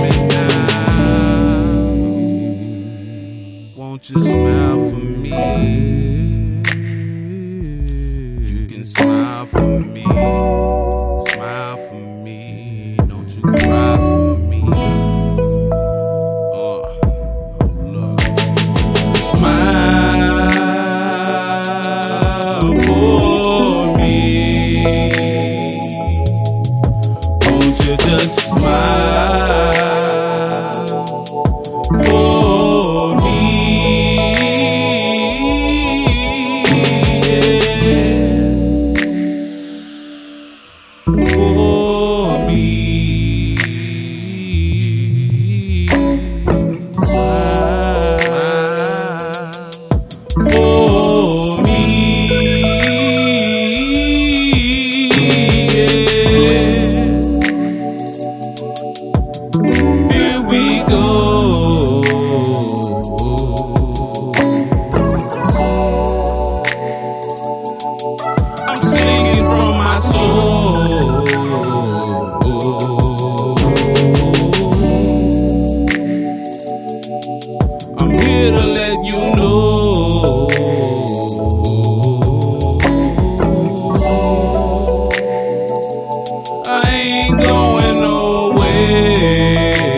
me now. Won't you smile for me? You can smile for me. Smile for me. Don't you cry for me. Oh, up. Smile for me. Won't you just smile here to let you know. I ain't going nowhere.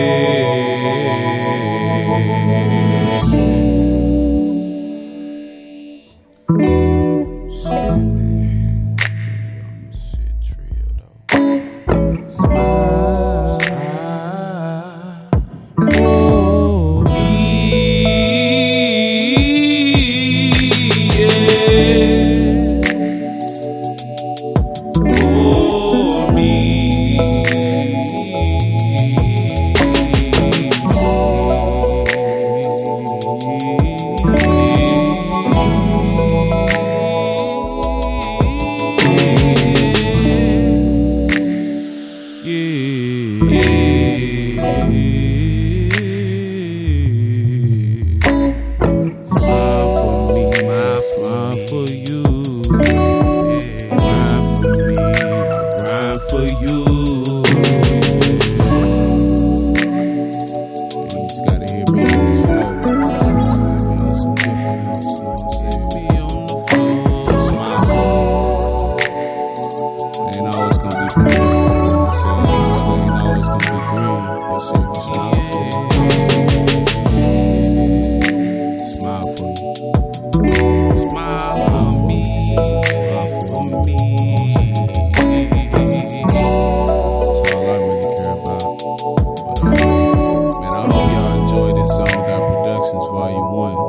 Volume 1. You know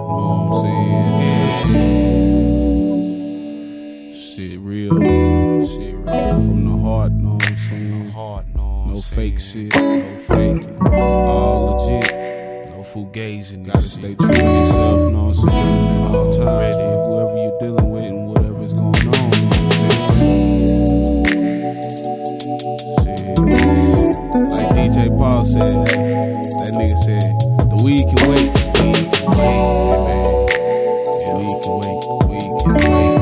what I'm saying? Shit real. Shit real from the heart, know what I'm saying? Heart, no fake shit, no faking. All legit. No fugazing. Gotta stay true to yourself, know what I'm saying? At all times, with whoever you're dealing with and whatever's going on, know saying? Shit. Like DJ Paul said, that nigga said, the weed can wait. The weed can wait, man. Yeah, weed can wait. The weed can wait.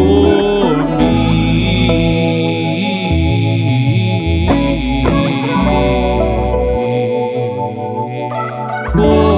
for me. For